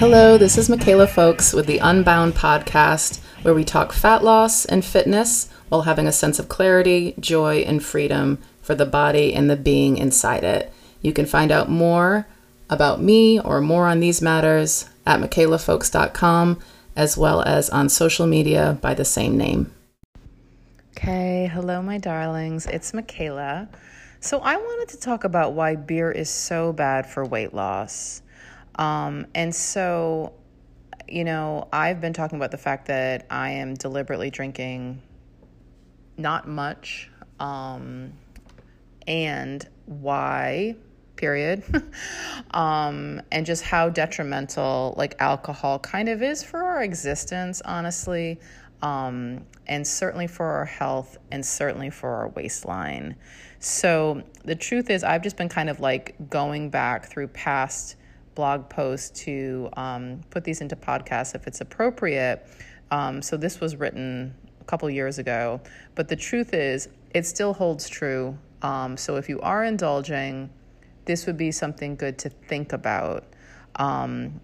Hello, this is Michaela Foulkes with the Unbound podcast, where we talk fat loss and fitness while having a sense of clarity, joy, and freedom for the body and the being inside it. You can find out more about me or more on these matters at michaelafoulkes.com as well as on social media by the same name. Okay, hello, my darlings. It's Michaela. So, I wanted to talk about why beer is so bad for weight loss. Um, and so, you know, I've been talking about the fact that I am deliberately drinking not much um, and why period. Um, and just how detrimental like alcohol kind of is for our existence honestly. Um, and certainly for our health and certainly for our waistline. So the truth is i've just been kind of like going back through past blog posts to um, put these into podcasts if it's appropriate um, so this was written a couple years ago but the truth is it still holds true um, so if you are indulging this would be something good to think about. Um,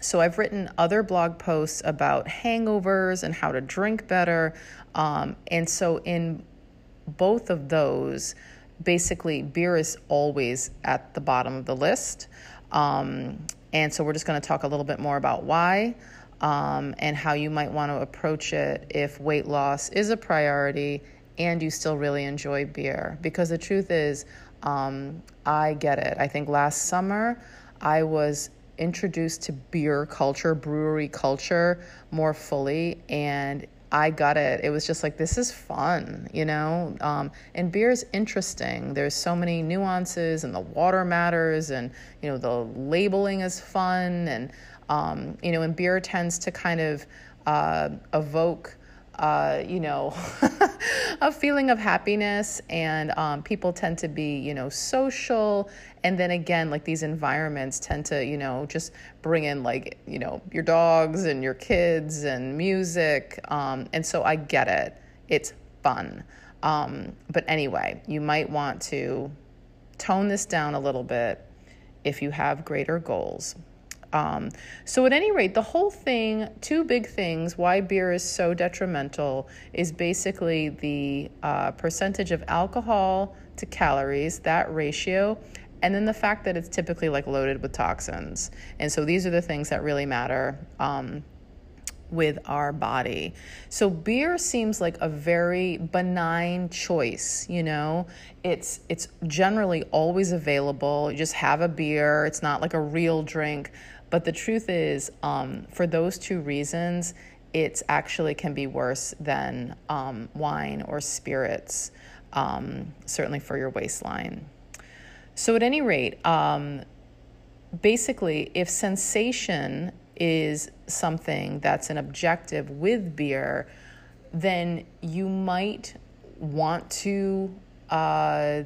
so I've written other blog posts about hangovers and how to drink better. Um, and so in both of those, basically, beer is always at the bottom of the list. Um, and so we're just going to talk a little bit more about why um, and how you might want to approach it if weight loss is a priority and you still really enjoy beer. Because the truth is, um, I get it. I think last summer I was introduced to beer culture, brewery culture more fully, and I got it. It was just like, this is fun, you know? Um, and beer is interesting. There's so many nuances, and the water matters, and, you know, the labeling is fun. And, um, you know, and beer tends to kind of uh, evoke uh, you know, a feeling of happiness, and um, people tend to be, you know, social. And then again, like these environments tend to, you know, just bring in like, you know, your dogs and your kids and music. Um, and so I get it. It's fun. Um, but anyway, you might want to tone this down a little bit if you have greater goals. Um, so, at any rate, the whole thing, two big things why beer is so detrimental is basically the uh, percentage of alcohol to calories, that ratio, and then the fact that it's typically like loaded with toxins. And so, these are the things that really matter. Um, with our body. So beer seems like a very benign choice, you know. It's it's generally always available. You just have a beer. It's not like a real drink, but the truth is, um, for those two reasons, it actually can be worse than um, wine or spirits, um, certainly for your waistline. So, at any rate, um, basically, if sensation is something that's an objective with beer, then you might want to uh,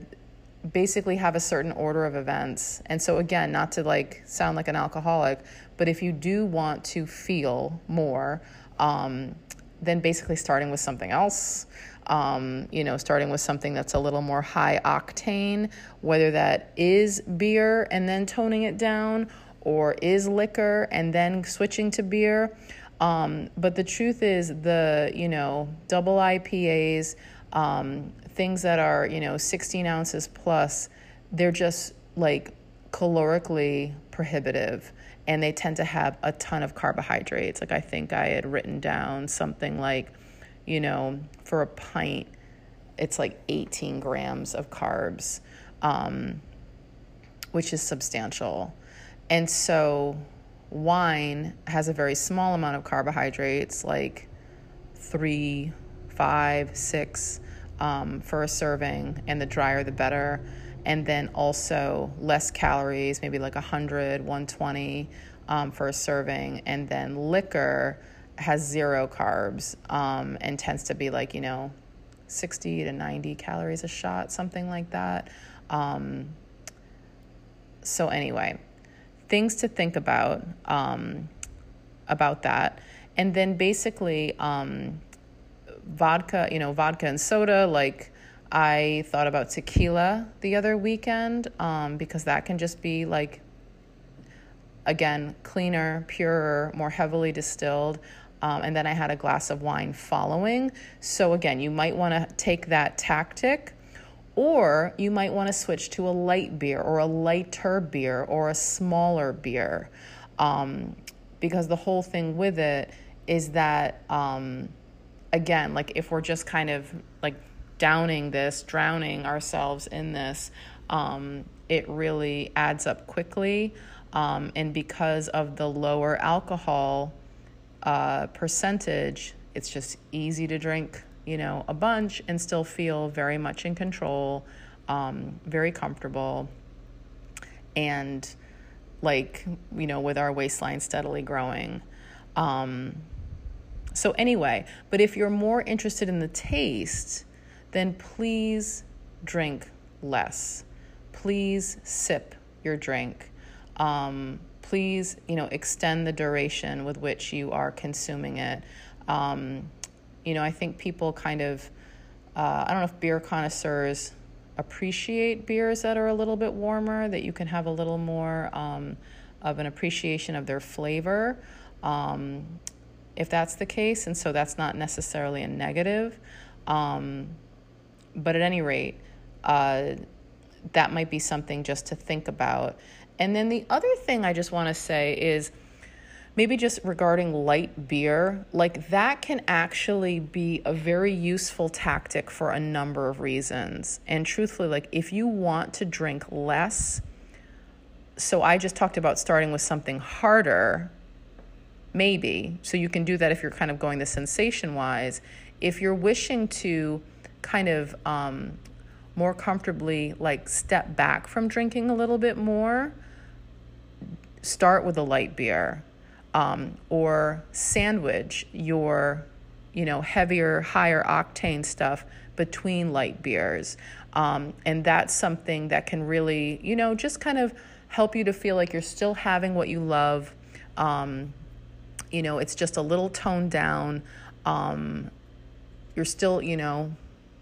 basically have a certain order of events. And so, again, not to like sound like an alcoholic, but if you do want to feel more, um, then basically starting with something else. Um, you know, starting with something that's a little more high octane, whether that is beer and then toning it down, or is liquor and then switching to beer. Um, but the truth is, the you know double IPAs, um, things that are, you know, 16 ounces plus, they're just like calorically prohibitive and they tend to have a ton of carbohydrates. Like I think I had written down something like, you know, for a pint, it's like 18 grams of carbs, um, which is substantial. And so wine has a very small amount of carbohydrates, like three, five, six um, for a serving, and the drier the better. And then also less calories, maybe like 100, 120 um, for a serving. And then liquor has zero carbs um, and tends to be like, you know, 60 to 90 calories a shot, something like that. Um, so, anyway, things to think about um, about that. And then basically, um, vodka, you know, vodka and soda. Like I thought about tequila the other weekend um, because that can just be like again, cleaner, purer, more heavily distilled. Um, and then I had a glass of wine following. So, again, you might want to take that tactic, or you might want to switch to a light beer or a lighter beer or a smaller beer. Um, because the whole thing with it is that, um, again, like if we're just kind of like downing this, drowning ourselves in this, um, it really adds up quickly. Um, and because of the lower alcohol uh, percentage, it's just easy to drink, you know, a bunch and still feel very much in control, um, very comfortable, and like, you know, with our waistline steadily growing. Um, so, anyway, but if you're more interested in the taste, then please drink less. Please sip your drink. Um, please, you know, extend the duration with which you are consuming it. Um, you know, I think people kind of, uh, I don't know if beer connoisseurs appreciate beers that are a little bit warmer, that you can have a little more um, of an appreciation of their flavor. Um, if that's the case, and so that's not necessarily a negative. Um, but at any rate, uh, that might be something just to think about. And then the other thing I just want to say is maybe just regarding light beer, like that can actually be a very useful tactic for a number of reasons. And truthfully, like if you want to drink less, so I just talked about starting with something harder, maybe. So you can do that if you're kind of going the sensation wise. If you're wishing to kind of um, more comfortably like step back from drinking a little bit more, start with a light beer um, or sandwich your you know heavier higher octane stuff between light beers um, and that's something that can really you know just kind of help you to feel like you're still having what you love um, you know it's just a little toned down um, you're still you know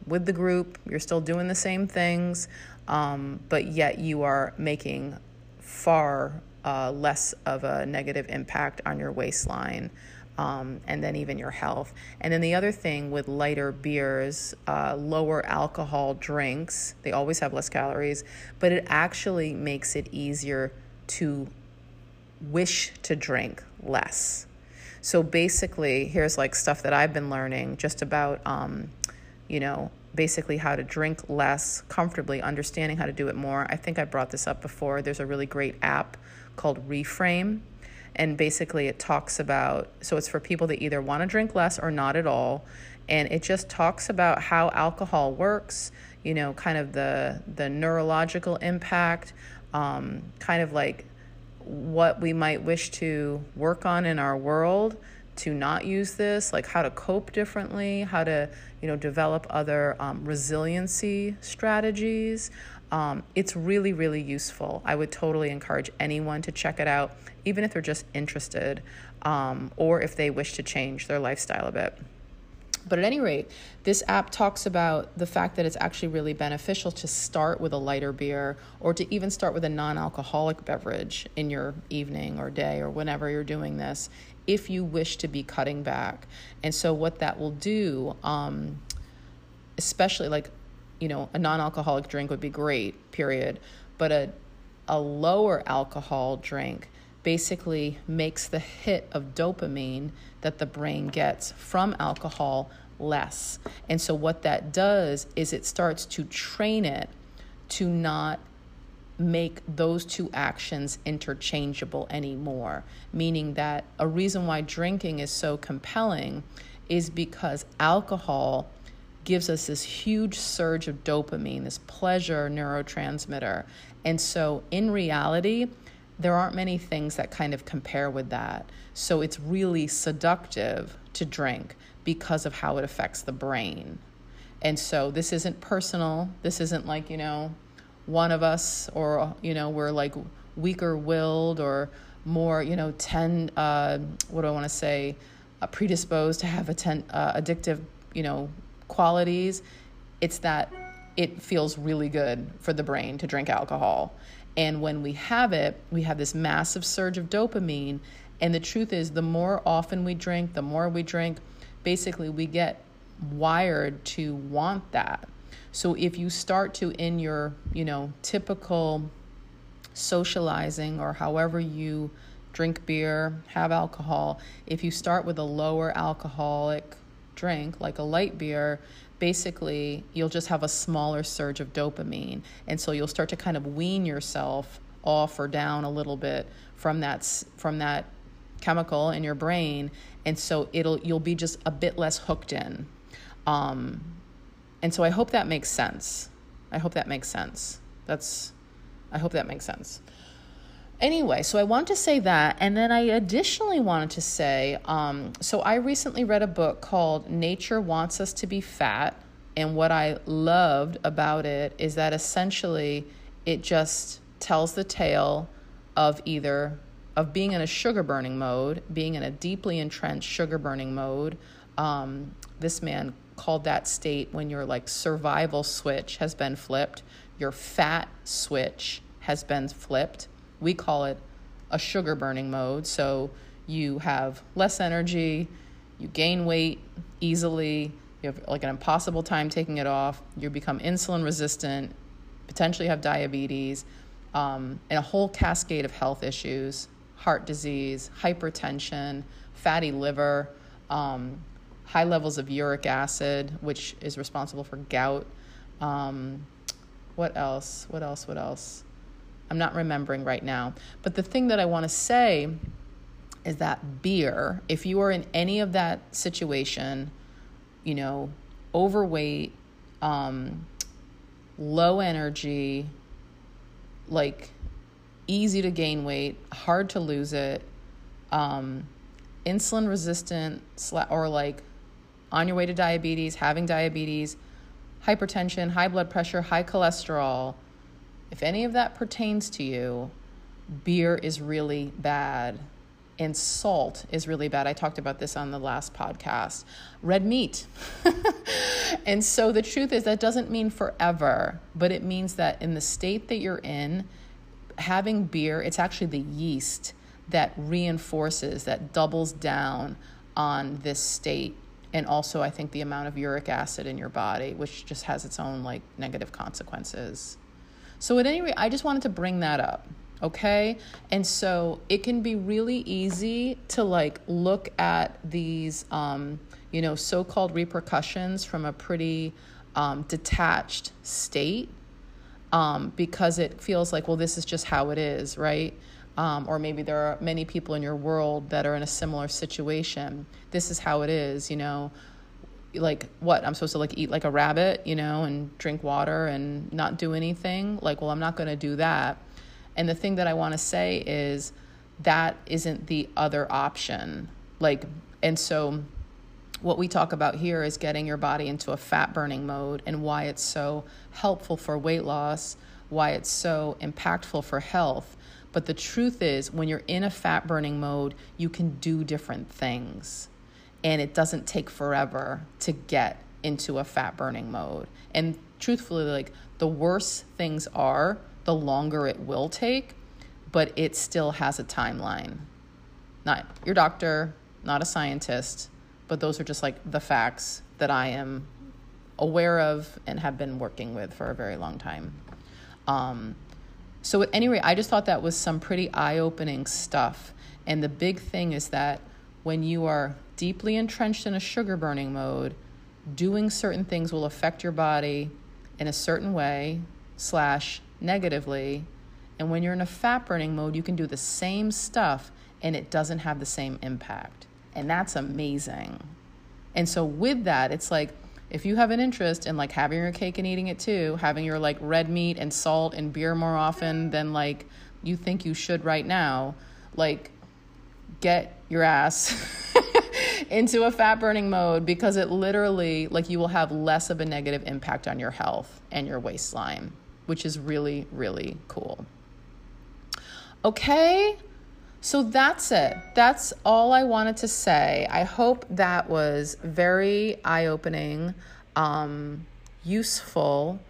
with the group, you're still doing the same things, um, but yet you are making far uh, less of a negative impact on your waistline. Um, and then even your health. And then the other thing with lighter beers, uh, lower alcohol drinks, they always have less calories, but it actually makes it easier to wish to drink less. So basically, here's like stuff that I've been learning just about, um, you know, basically how to drink less comfortably, understanding how to do it more. I think I brought this up before. There's a really great app called Reframe. And basically, it talks about so it's for people that either want to drink less or not at all. And it just talks about how alcohol works, you know, kind of the, the neurological impact, um, kind of like what we might wish to work on in our world to not use this, like how to cope differently, how to you know develop other um, resiliency strategies. Um, it's really really useful. I would totally encourage anyone to check it out, even if they're just interested, um, or if they wish to change their lifestyle a bit. But at any rate, this app talks about the fact that it's actually really beneficial to start with a lighter beer or to even start with a non alcoholic beverage in your evening or day or whenever you're doing this if you wish to be cutting back. And so, what that will do, um, especially like, you know, a non alcoholic drink would be great, period. But a, a lower alcohol drink basically makes the hit of dopamine that the brain gets from alcohol less. And so, what that does is it starts to train it to not make those two actions interchangeable anymore. Meaning that a reason why drinking is so compelling is because alcohol gives us this huge surge of dopamine, this pleasure neurotransmitter. And so, in reality, there aren't many things that kind of compare with that. So it's really seductive to drink because of how it affects the brain. And so this isn't personal. This isn't like, you know, one of us or, you know, we're like weaker willed or more, you know, 10, uh, what do I want to say, uh, predisposed to have a ten, uh, addictive, you know, qualities. It's that it feels really good for the brain to drink alcohol. And when we have it, we have this massive surge of dopamine. And the truth is, the more often we drink, the more we drink, basically, we get wired to want that. So if you start to, in your, you know, typical socializing or however you drink beer, have alcohol, if you start with a lower alcoholic drink, like a light beer, basically you'll just have a smaller surge of dopamine. And so you'll start to kind of wean yourself off or down a little bit from that from that chemical in your brain. And so it'll you'll be just a bit less hooked in. Um, and so i hope that makes sense. I hope that makes sense. That's i hope that makes sense Anyway, so I want to say that. And then I additionally wanted to say um, so I recently read a book called Nature Wants Us to Be Fat. And what I loved about it is that essentially it just tells the tale of either of being in a sugar burning mode, being in a deeply entrenched sugar burning mode. Um, this man called that state when your like survival switch has been flipped, your fat switch has been flipped we call it a sugar burning mode. So you have less energy, you gain weight easily, you have like an impossible time taking it off, you become insulin resistant, potentially have diabetes, um, and a whole cascade of health issues heart disease, hypertension, fatty liver, um, high levels of uric acid, which is responsible for gout. Um, what else? What else? What else? I'm not remembering right now. But the thing that I want to say is that beer, if you are in any of that situation, you know, overweight, um, low energy, like easy to gain weight, hard to lose it, um, insulin resistant, or like on your way to diabetes, having diabetes, hypertension, high blood pressure, high cholesterol if any of that pertains to you, beer is really bad and salt is really bad. I talked about this on the last podcast. Red meat. and so the truth is, that doesn't mean forever, but it means that in the state that you're in, having beer, it's actually the yeast that reinforces, that doubles down on this state. And also, I think the amount of uric acid in your body, which just has its own like negative consequences. So, at any rate, I just wanted to bring that up. Okay. And so it can be really easy to like look at these, um, you know, so called repercussions from a pretty um, detached state um, because it feels like, well, this is just how it is, right? Um, or maybe there are many people in your world that are in a similar situation. This is how it is, you know like what i'm supposed to like eat like a rabbit you know and drink water and not do anything? Like well i'm not going to do that. And the thing that i want to say is that isn't the other option. Like and so what we talk about here is getting your body into a fat burning mode and why it's so helpful for weight loss why it's so impactful for health. But the truth is when you're in a fat burning mode you can do different things and it doesn't take forever to get into a fat burning mode. And truthfully, like the worse things are, the longer it will take, but it still has a timeline. Not your doctor, not a scientist, but those are just like the facts that I am aware of and have been working with for a very long time. Um, so, at any rate, I just thought that was some pretty eye opening stuff. And the big thing is that when you are deeply entrenched in a sugar burning mode, doing certain things will affect your body in a certain way, slash, negatively. And when you're in a fat burning mode, you can do the same stuff and it doesn't have the same impact. And that's amazing. And so, with that, it's like if you have an interest in like having your cake and eating it too, having your like red meat and salt and beer more often than like you think you should right now, like get your ass into a fat burning mode because it literally, like, you will have less of a negative impact on your health and your waistline, which is really, really cool. Okay, so that's it. That's all I wanted to say. I hope that was very eye opening, um, useful,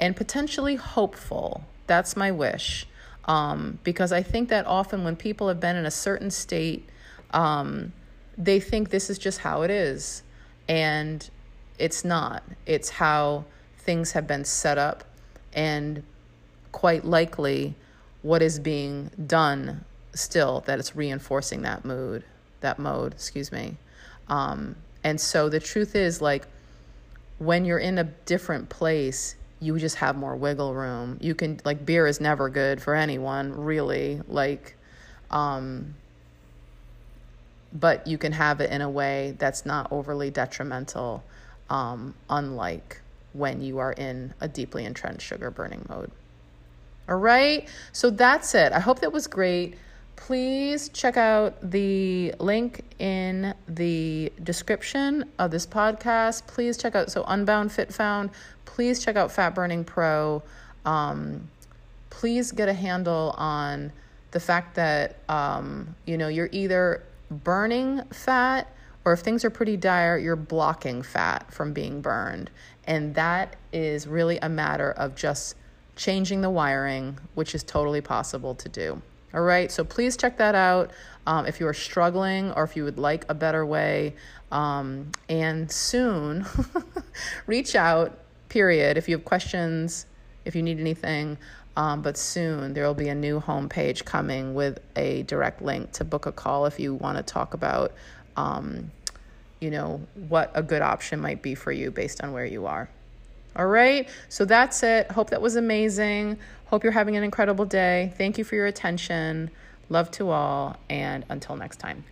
and potentially hopeful. That's my wish. Um, because I think that often when people have been in a certain state, um, they think this is just how it is. And it's not. It's how things have been set up, and quite likely what is being done still that it's reinforcing that mood, that mode, excuse me. Um, and so the truth is, like, when you're in a different place, you just have more wiggle room. You can, like, beer is never good for anyone, really. Like, um, but you can have it in a way that's not overly detrimental, um, unlike when you are in a deeply entrenched sugar burning mode. All right, so that's it. I hope that was great. Please check out the link in the description of this podcast. Please check out so Unbound Fit Found. Please check out Fat Burning Pro. Um, please get a handle on the fact that um, you know you're either burning fat or if things are pretty dire, you're blocking fat from being burned. And that is really a matter of just changing the wiring, which is totally possible to do. All right, so please check that out um, if you are struggling or if you would like a better way. Um, and soon, reach out, period, if you have questions, if you need anything. Um, but soon there will be a new homepage coming with a direct link to book a call if you want to talk about, um, you know, what a good option might be for you based on where you are. All right, so that's it. Hope that was amazing. Hope you're having an incredible day. Thank you for your attention. Love to all, and until next time.